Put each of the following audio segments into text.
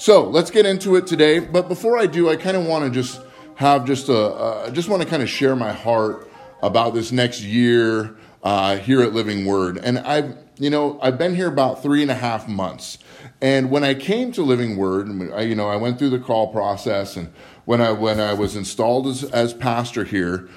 So let's get into it today. But before I do, I kind of want to just have just a, uh, just want to kind of share my heart about this next year uh, here at Living Word. And I've, you know, I've been here about three and a half months. And when I came to Living Word, I, you know, I went through the call process, and when I when I was installed as, as pastor here,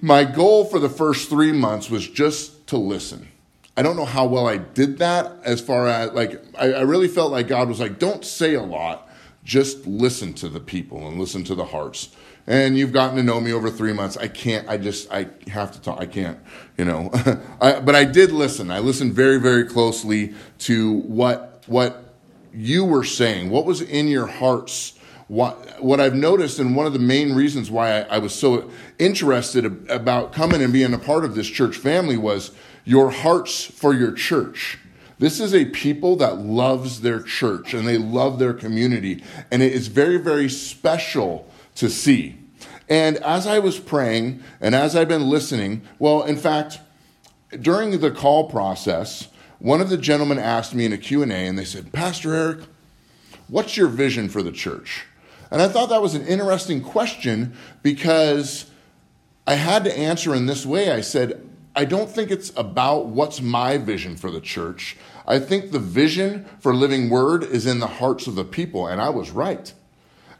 my goal for the first three months was just to listen. I don't know how well I did that as far as like, I, I, really felt like God was like, don't say a lot, just listen to the people and listen to the hearts. And you've gotten to know me over three months. I can't, I just, I have to talk. I can't, you know. I, but I did listen. I listened very, very closely to what, what you were saying, what was in your hearts what, what I've noticed, and one of the main reasons why I, I, was so interested about coming and being a part of this church family was your hearts for your church. This is a people that loves their church and they love their community, and it is very, very special to see. And as I was praying and as I've been listening, well, in fact, during the call process, one of the gentlemen asked me in a Q&A and they said, "Pastor Eric, what's your vision for the church?" And I thought that was an interesting question because I had to answer in this way. I said, I don't think it's about what's my vision for the church. I think the vision for Living Word is in the hearts of the people, and I was right.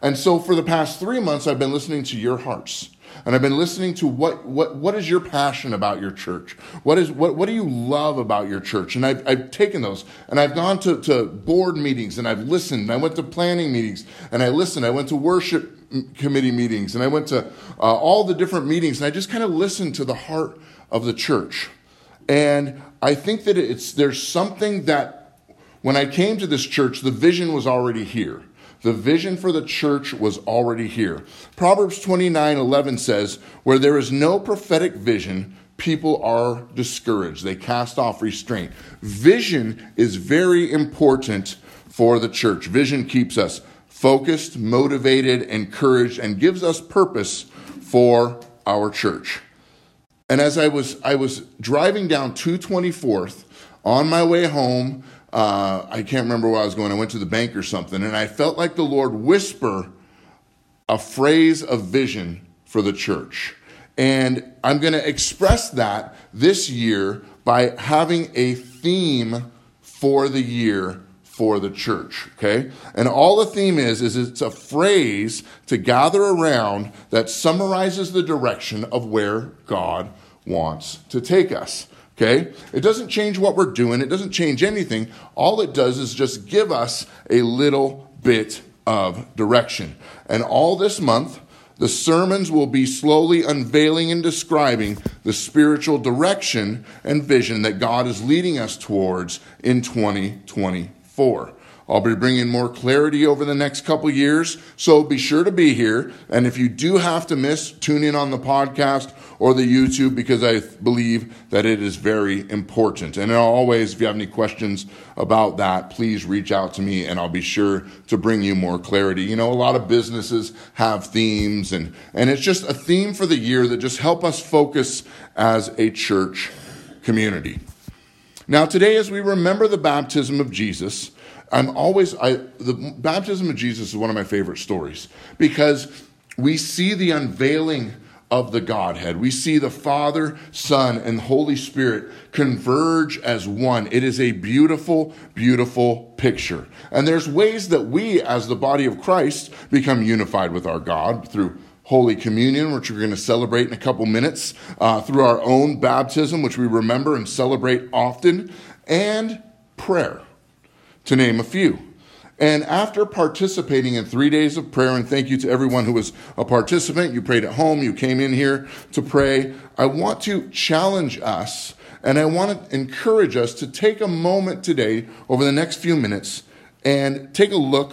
And so for the past three months, I've been listening to your hearts. And I've been listening to what, what, what is your passion about your church? What, is, what, what do you love about your church? And I've, I've taken those and I've gone to, to board meetings and I've listened. I went to planning meetings and I listened. I went to worship committee meetings and I went to uh, all the different meetings and I just kind of listened to the heart of the church. And I think that it's, there's something that when I came to this church, the vision was already here. The vision for the church was already here. Proverbs 29 11 says, Where there is no prophetic vision, people are discouraged. They cast off restraint. Vision is very important for the church. Vision keeps us focused, motivated, encouraged, and gives us purpose for our church. And as I was I was driving down 224th on my way home, uh, I can't remember where I was going. I went to the bank or something, and I felt like the Lord whisper a phrase of vision for the church. And I'm going to express that this year by having a theme for the year for the church, okay? And all the theme is is it's a phrase to gather around that summarizes the direction of where God wants to take us. Okay? It doesn't change what we're doing, it doesn't change anything. All it does is just give us a little bit of direction. And all this month, the sermons will be slowly unveiling and describing the spiritual direction and vision that God is leading us towards in 2024. I'll be bringing more clarity over the next couple years, so be sure to be here. And if you do have to miss, tune in on the podcast or the YouTube because I believe that it is very important. And always, if you have any questions about that, please reach out to me and I'll be sure to bring you more clarity. You know, a lot of businesses have themes and, and it's just a theme for the year that just help us focus as a church community. Now, today, as we remember the baptism of Jesus, I'm always, I, the baptism of Jesus is one of my favorite stories because we see the unveiling of the Godhead. We see the Father, Son, and Holy Spirit converge as one. It is a beautiful, beautiful picture. And there's ways that we, as the body of Christ, become unified with our God through Holy Communion, which we're going to celebrate in a couple minutes, uh, through our own baptism, which we remember and celebrate often, and prayer to name a few. And after participating in three days of prayer, and thank you to everyone who was a participant, you prayed at home, you came in here to pray, I want to challenge us and I want to encourage us to take a moment today over the next few minutes and take a look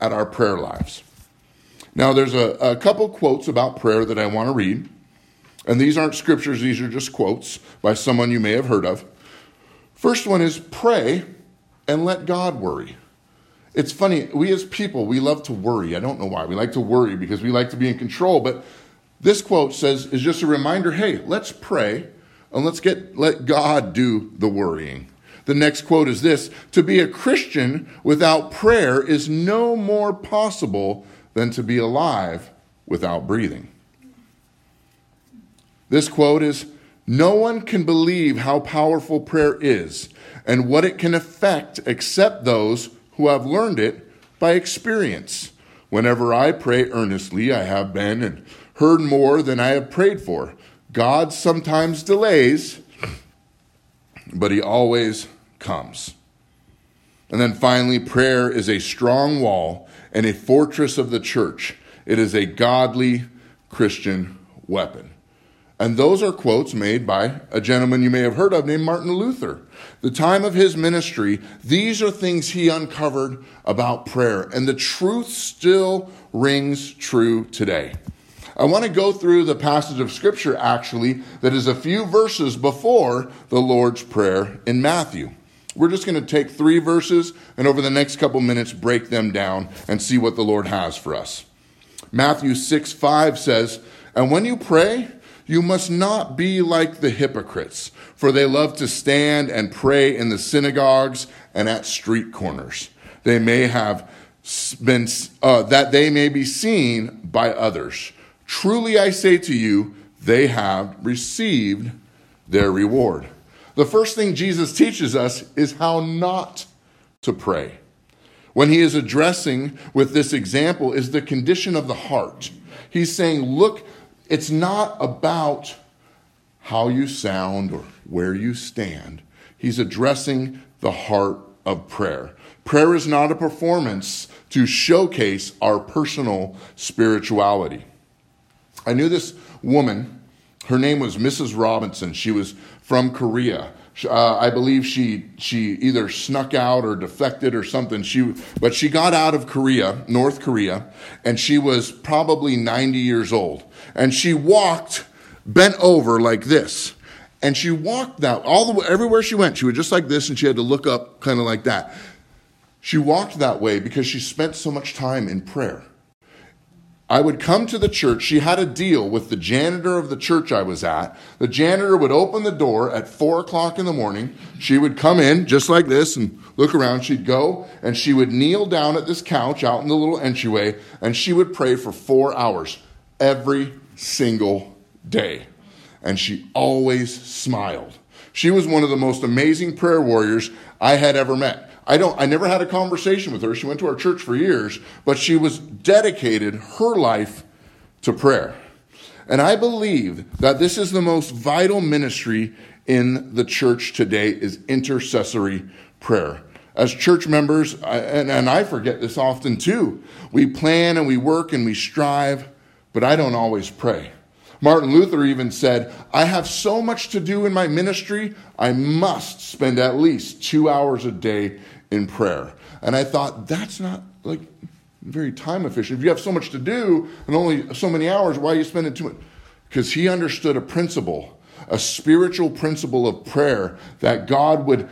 at our prayer lives. Now, there's a, a couple quotes about prayer that I want to read. And these aren't scriptures, these are just quotes by someone you may have heard of. First one is pray and let God worry. It's funny, we as people, we love to worry. I don't know why. We like to worry because we like to be in control. But this quote says, is just a reminder hey, let's pray and let's get, let God do the worrying. The next quote is this To be a Christian without prayer is no more possible than to be alive without breathing. This quote is No one can believe how powerful prayer is and what it can affect except those who have learned it by experience. Whenever I pray earnestly, I have been and heard more than I have prayed for. God sometimes delays, but he always comes. And then finally, prayer is a strong wall and a fortress of the church. It is a godly Christian weapon. And those are quotes made by a gentleman you may have heard of named Martin Luther. The time of his ministry, these are things he uncovered about prayer. And the truth still rings true today. I want to go through the passage of scripture actually that is a few verses before the Lord's Prayer in Matthew. We're just going to take three verses and over the next couple minutes break them down and see what the Lord has for us. Matthew 6 5 says, And when you pray, you must not be like the hypocrites, for they love to stand and pray in the synagogues and at street corners. They may have been, uh, that they may be seen by others. Truly I say to you, they have received their reward. The first thing Jesus teaches us is how not to pray. When he is addressing with this example is the condition of the heart. He's saying, look, it's not about how you sound or where you stand. He's addressing the heart of prayer. Prayer is not a performance to showcase our personal spirituality. I knew this woman. Her name was Mrs. Robinson. She was from Korea. Uh, I believe she she either snuck out or defected or something. She but she got out of Korea, North Korea, and she was probably 90 years old. And she walked bent over like this. And she walked that all the way everywhere she went. She was just like this, and she had to look up kind of like that. She walked that way because she spent so much time in prayer. I would come to the church. She had a deal with the janitor of the church I was at. The janitor would open the door at four o'clock in the morning. She would come in just like this and look around. She'd go and she would kneel down at this couch out in the little entryway and she would pray for four hours every single day. And she always smiled. She was one of the most amazing prayer warriors I had ever met. I don't I never had a conversation with her. She went to our church for years, but she was dedicated her life to prayer. And I believe that this is the most vital ministry in the church today is intercessory prayer. As church members, and, and I forget this often too, we plan and we work and we strive, but I don't always pray. Martin Luther even said, I have so much to do in my ministry, I must spend at least two hours a day in prayer. And I thought, that's not like very time efficient. If you have so much to do and only so many hours, why are you spending too much? Because he understood a principle, a spiritual principle of prayer that God would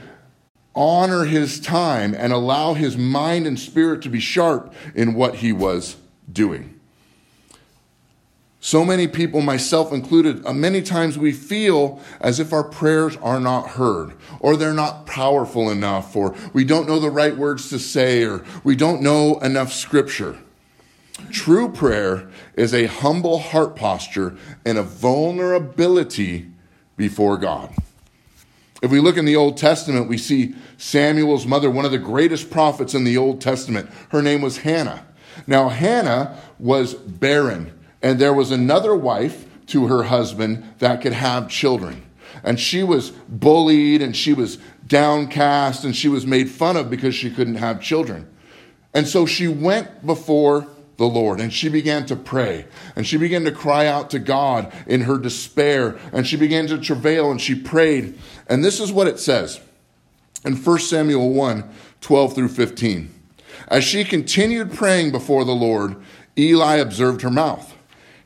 honor his time and allow his mind and spirit to be sharp in what he was doing. So many people, myself included, uh, many times we feel as if our prayers are not heard, or they're not powerful enough, or we don't know the right words to say, or we don't know enough scripture. True prayer is a humble heart posture and a vulnerability before God. If we look in the Old Testament, we see Samuel's mother, one of the greatest prophets in the Old Testament. Her name was Hannah. Now, Hannah was barren and there was another wife to her husband that could have children. And she was bullied and she was downcast and she was made fun of because she couldn't have children. And so she went before the Lord and she began to pray and she began to cry out to God in her despair and she began to travail and she prayed. And this is what it says in 1 Samuel 1 12 through 15. As she continued praying before the Lord, Eli observed her mouth.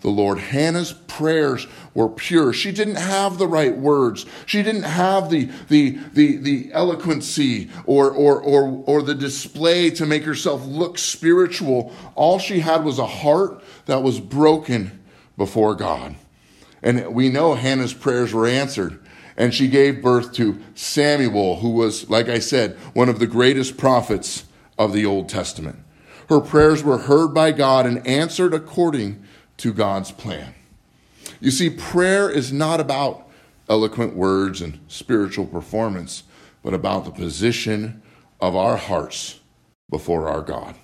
the Lord. Hannah's prayers were pure. She didn't have the right words. She didn't have the, the, the, the eloquency or, or, or, or the display to make herself look spiritual. All she had was a heart that was broken before God. And we know Hannah's prayers were answered. And she gave birth to Samuel, who was, like I said, one of the greatest prophets of the Old Testament. Her prayers were heard by God and answered according to God's plan. You see, prayer is not about eloquent words and spiritual performance, but about the position of our hearts before our God.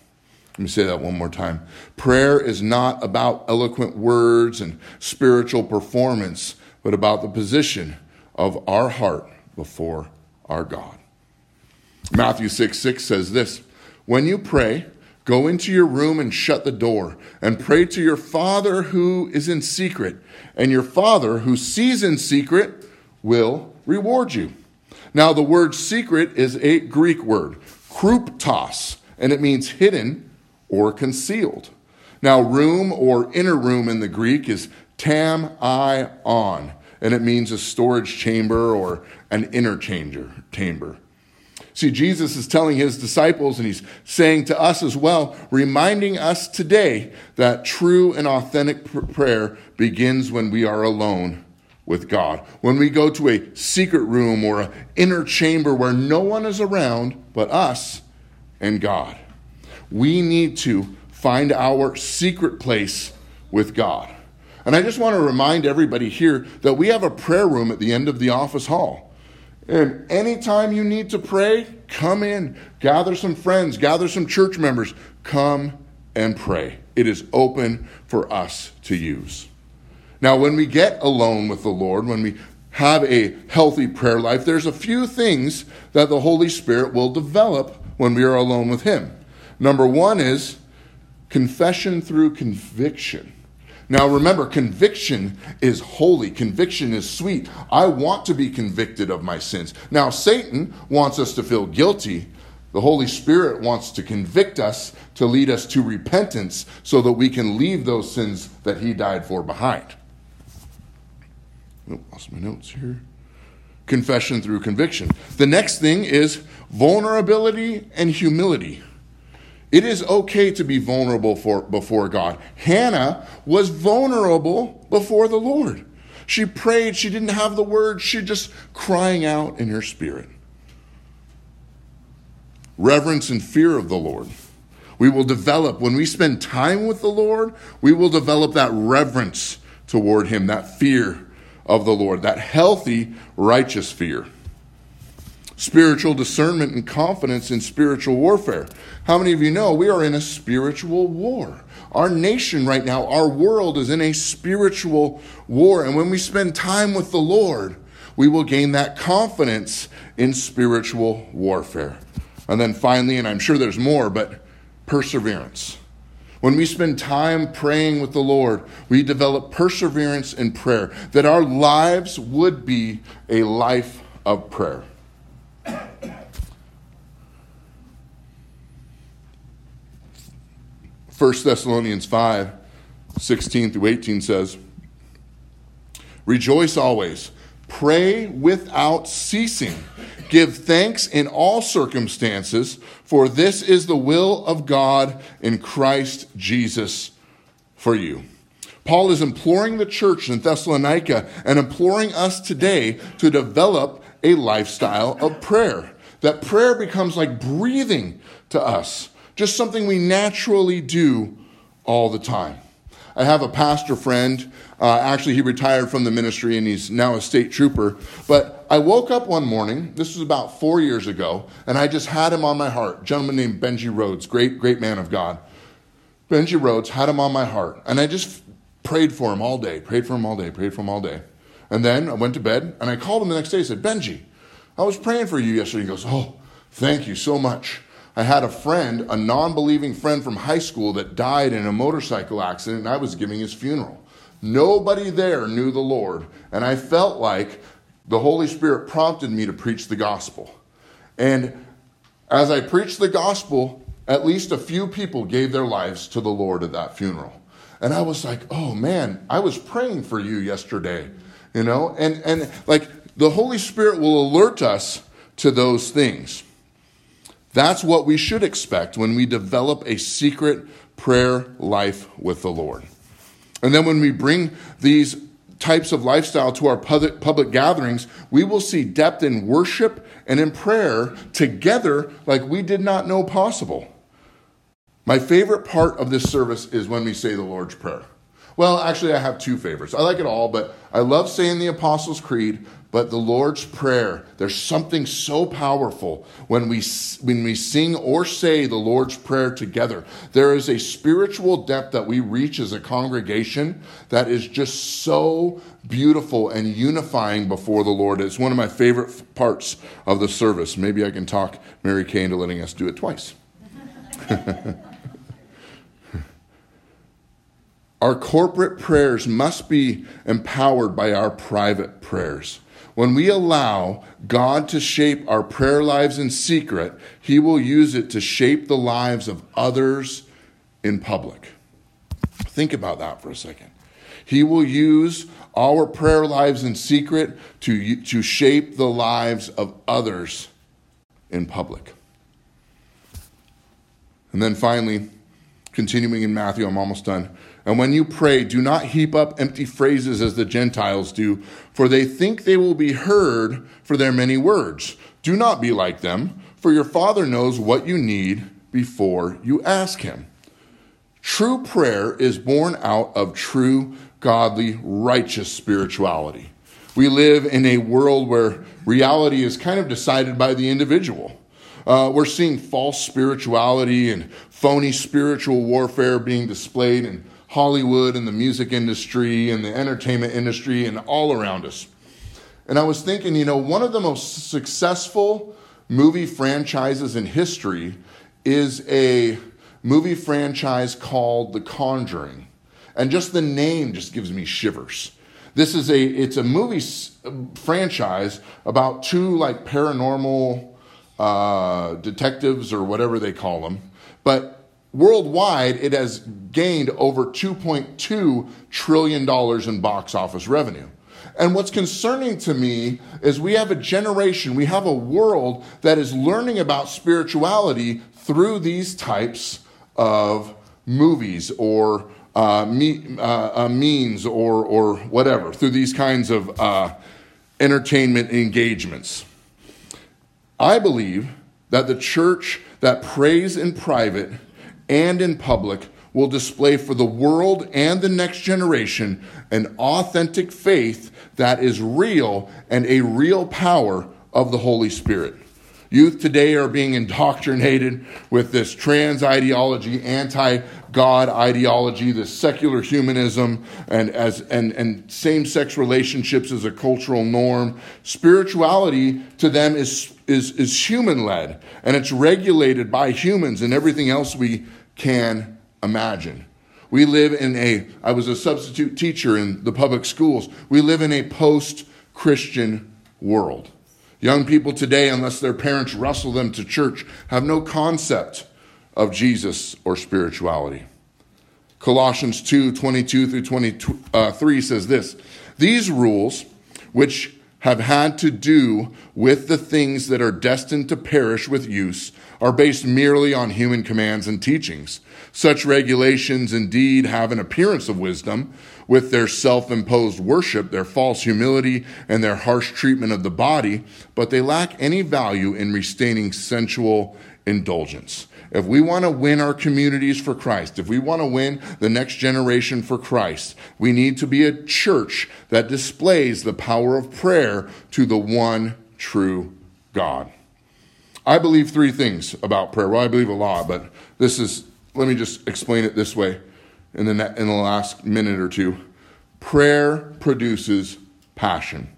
Let me say that one more time. Prayer is not about eloquent words and spiritual performance, but about the position of our heart before our God. Matthew 6 6 says this When you pray, Go into your room and shut the door and pray to your Father who is in secret, and your Father who sees in secret will reward you. Now, the word secret is a Greek word, kruptos, and it means hidden or concealed. Now, room or inner room in the Greek is tam i on, and it means a storage chamber or an inner chamber. See, Jesus is telling his disciples, and he's saying to us as well, reminding us today that true and authentic prayer begins when we are alone with God. When we go to a secret room or an inner chamber where no one is around but us and God. We need to find our secret place with God. And I just want to remind everybody here that we have a prayer room at the end of the office hall. And anytime you need to pray, come in, gather some friends, gather some church members, come and pray. It is open for us to use. Now, when we get alone with the Lord, when we have a healthy prayer life, there's a few things that the Holy Spirit will develop when we are alone with Him. Number one is confession through conviction. Now remember, conviction is holy. Conviction is sweet. I want to be convicted of my sins. Now, Satan wants us to feel guilty. The Holy Spirit wants to convict us to lead us to repentance so that we can leave those sins that he died for behind. Oh, lost my notes here. Confession through conviction. The next thing is vulnerability and humility. It is okay to be vulnerable for, before God. Hannah was vulnerable before the Lord. She prayed, she didn't have the words, she just crying out in her spirit. Reverence and fear of the Lord. We will develop, when we spend time with the Lord, we will develop that reverence toward Him, that fear of the Lord, that healthy, righteous fear spiritual discernment and confidence in spiritual warfare. How many of you know we are in a spiritual war? Our nation right now, our world is in a spiritual war. And when we spend time with the Lord, we will gain that confidence in spiritual warfare. And then finally, and I'm sure there's more, but perseverance. When we spend time praying with the Lord, we develop perseverance in prayer, that our lives would be a life of prayer. 1 Thessalonians 5 16 through 18 says, Rejoice always, pray without ceasing, give thanks in all circumstances, for this is the will of God in Christ Jesus for you. Paul is imploring the church in Thessalonica and imploring us today to develop a lifestyle of prayer. That prayer becomes like breathing to us just something we naturally do all the time. I have a pastor friend. Uh, actually, he retired from the ministry and he's now a state trooper. But I woke up one morning, this was about four years ago, and I just had him on my heart. Gentleman named Benji Rhodes, great, great man of God. Benji Rhodes had him on my heart. And I just prayed for him all day, prayed for him all day, prayed for him all day. And then I went to bed and I called him the next day and said, Benji, I was praying for you yesterday. He goes, Oh, thank you so much. I had a friend, a non believing friend from high school, that died in a motorcycle accident, and I was giving his funeral. Nobody there knew the Lord, and I felt like the Holy Spirit prompted me to preach the gospel. And as I preached the gospel, at least a few people gave their lives to the Lord at that funeral. And I was like, oh man, I was praying for you yesterday, you know? And, and like the Holy Spirit will alert us to those things. That's what we should expect when we develop a secret prayer life with the Lord. And then when we bring these types of lifestyle to our public, gatherings, we will see depth in worship and in prayer together like we did not know possible. My favorite part of this service is when we say the Lord's Prayer. Well, actually, I have two favorites. I like it all, but I love saying the Apostles' Creed, but the Lord's Prayer. There's something so powerful when we, when we sing or say the Lord's Prayer together. There is a spiritual depth that we reach as a congregation that is just so beautiful and unifying before the Lord. It's one of my favorite parts of the service. Maybe I can talk Mary Kay into letting us do it twice. Our corporate prayers must be empowered by our private prayers. When we allow God to shape our prayer lives in secret, He will use it to shape the lives of others in public. Think about that for a second. He will use our prayer lives in secret to, to shape the lives of others in public. And then finally, continuing in Matthew, I'm almost done. And when you pray, do not heap up empty phrases as the Gentiles do, for they think they will be heard for their many words. Do not be like them, for your Father knows what you need before you ask Him. True prayer is born out of true, godly, righteous spirituality. We live in a world where reality is kind of decided by the individual. Uh, we're seeing false spirituality and phony spiritual warfare being displayed in Hollywood and the music industry and the entertainment industry and all around us. And I was thinking, you know, one of the most successful movie franchises in history is a movie franchise called The Conjuring. And just the name just gives me shivers. This is a it's a movie franchise about two like paranormal uh, detectives or whatever they call them. But Worldwide, it has gained over $2.2 trillion in box office revenue. And what's concerning to me is we have a generation, we have a world that is learning about spirituality through these types of movies or uh, me, uh, uh, means or, or whatever, through these kinds of uh, entertainment engagements. I believe that the church that prays in private and in public will display for the world and the next generation an authentic faith that is real and a real power of the Holy Spirit. Youth today are being indoctrinated with this trans ideology, anti God ideology, this secular humanism, and, as, and, and same sex relationships as a cultural norm. Spirituality to them is, is, is human led, and it's regulated by humans and everything else we can imagine. We live in a, I was a substitute teacher in the public schools. We live in a post Christian world. Young people today, unless their parents wrestle them to church, have no concept of Jesus or spirituality. Colossians 2 22 through 23 uh, says this These rules, which have had to do with the things that are destined to perish with use, are based merely on human commands and teachings. Such regulations indeed have an appearance of wisdom, with their self imposed worship, their false humility, and their harsh treatment of the body, but they lack any value in restraining sensual indulgence. If we want to win our communities for Christ, if we want to win the next generation for Christ, we need to be a church that displays the power of prayer to the one true God. I believe three things about prayer. Well, I believe a lot, but this is, let me just explain it this way in the, in the last minute or two. Prayer produces passion.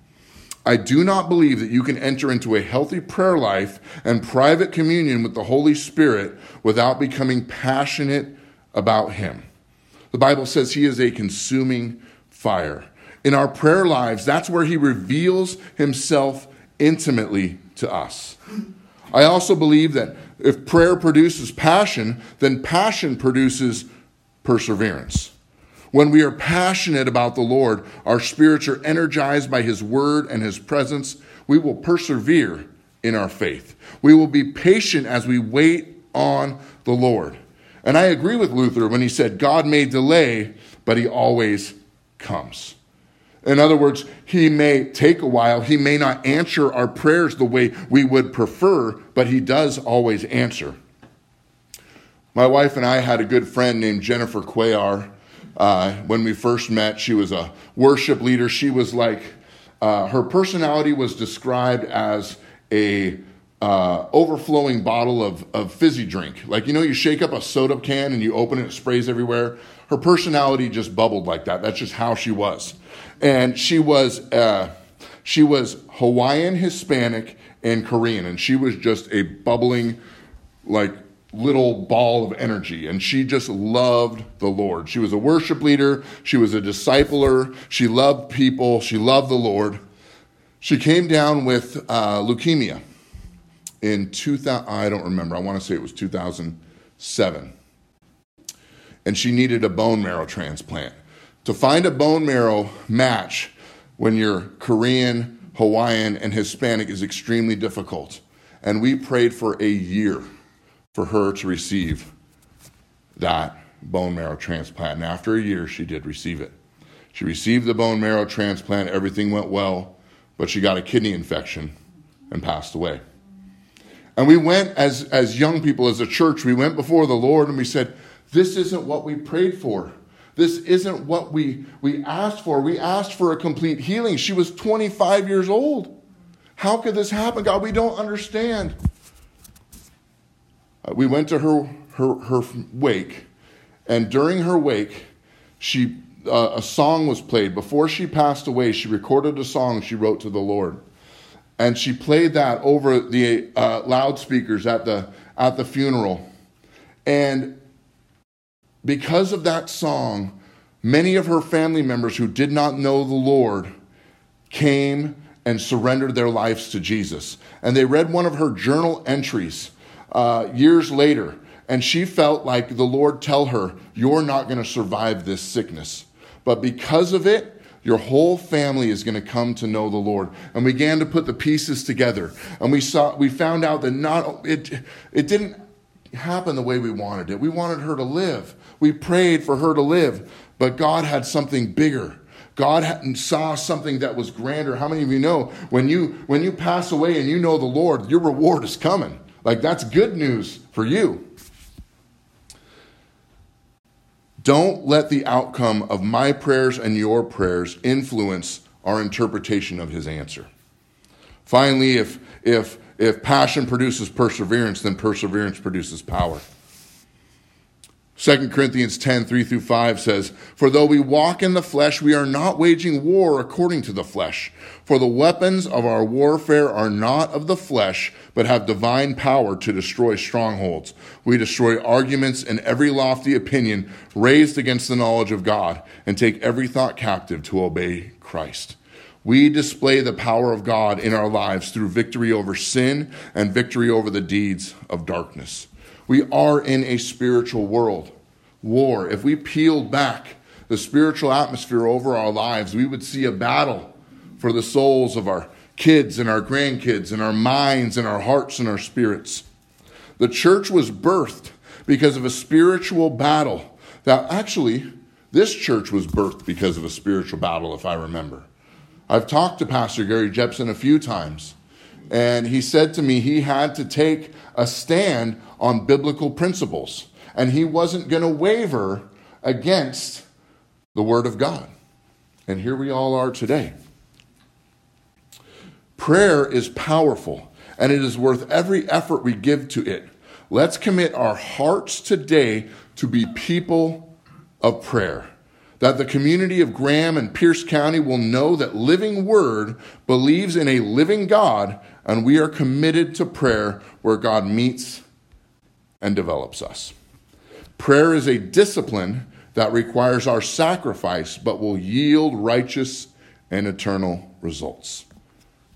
I do not believe that you can enter into a healthy prayer life and private communion with the Holy Spirit without becoming passionate about Him. The Bible says He is a consuming fire. in our prayer lives, that's where He reveals Himself intimately to us. I also believe that if prayer produces passion, then passion produces perseverance. When we are passionate about the Lord, our spirits are energized by His word and His presence, we will persevere in our faith. We will be patient as we wait on the Lord. And I agree with Luther when he said, God may delay, but He always comes. In other words, he may take a while. He may not answer our prayers the way we would prefer, but he does always answer. My wife and I had a good friend named Jennifer Cuellar. Uh, when we first met, she was a worship leader. She was like, uh, her personality was described as a uh, overflowing bottle of, of fizzy drink. Like, you know, you shake up a soda can and you open it, it sprays everywhere. Her personality just bubbled like that. That's just how she was. And she was, uh, she was Hawaiian, Hispanic, and Korean. And she was just a bubbling, like, little ball of energy. And she just loved the Lord. She was a worship leader. She was a discipler. She loved people. She loved the Lord. She came down with uh, leukemia in 2000, I don't remember, I want to say it was 2007. And she needed a bone marrow transplant. To find a bone marrow match when you're Korean, Hawaiian, and Hispanic is extremely difficult. And we prayed for a year for her to receive that bone marrow transplant. And after a year, she did receive it. She received the bone marrow transplant, everything went well, but she got a kidney infection and passed away. And we went as, as young people, as a church, we went before the Lord and we said, This isn't what we prayed for. This isn't what we, we asked for. We asked for a complete healing. She was 25 years old. How could this happen? God, we don't understand. Uh, we went to her, her, her wake, and during her wake, she, uh, a song was played. Before she passed away, she recorded a song she wrote to the Lord. And she played that over the uh, loudspeakers at the at the funeral. And because of that song many of her family members who did not know the lord came and surrendered their lives to jesus. And they read one of her journal entries uh, years later and she felt like the lord tell her you're not going to survive this sickness but because of it your whole family is going to come to know the Lord. And we began to put the pieces together. And we saw we found out that not it it didn't happen the way we wanted it. We wanted her to live. We prayed for her to live, but God had something bigger. God saw something that was grander. How many of you know when you when you pass away and you know the Lord, your reward is coming. Like that's good news for you. Don't let the outcome of my prayers and your prayers influence our interpretation of his answer. Finally, if, if, if passion produces perseverance, then perseverance produces power. 2 Corinthians 10, 3 through 5 says, For though we walk in the flesh, we are not waging war according to the flesh. For the weapons of our warfare are not of the flesh, but have divine power to destroy strongholds. We destroy arguments and every lofty opinion raised against the knowledge of God, and take every thought captive to obey Christ. We display the power of God in our lives through victory over sin and victory over the deeds of darkness. We are in a spiritual world. War. If we peeled back the spiritual atmosphere over our lives, we would see a battle for the souls of our kids and our grandkids and our minds and our hearts and our spirits. The church was birthed because of a spiritual battle. That actually, this church was birthed because of a spiritual battle, if I remember. I've talked to Pastor Gary Jepson a few times, and he said to me he had to take a stand on biblical principles, and he wasn't going to waver against the Word of God. And here we all are today. Prayer is powerful, and it is worth every effort we give to it. Let's commit our hearts today to be people of prayer. That the community of Graham and Pierce County will know that Living Word believes in a living God, and we are committed to prayer where God meets and develops us. Prayer is a discipline that requires our sacrifice but will yield righteous and eternal results.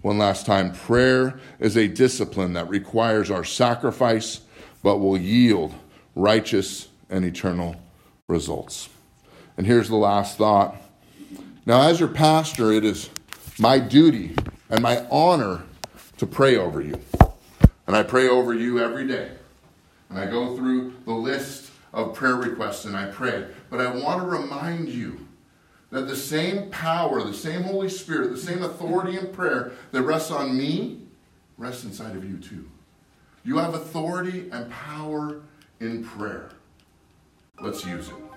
One last time prayer is a discipline that requires our sacrifice, but will yield righteous and eternal results. And here's the last thought. Now, as your pastor, it is my duty and my honor to pray over you. And I pray over you every day. And I go through the list of prayer requests and I pray. But I want to remind you that the same power, the same Holy Spirit, the same authority in prayer that rests on me rests inside of you too. You have authority and power in prayer. Let's use it.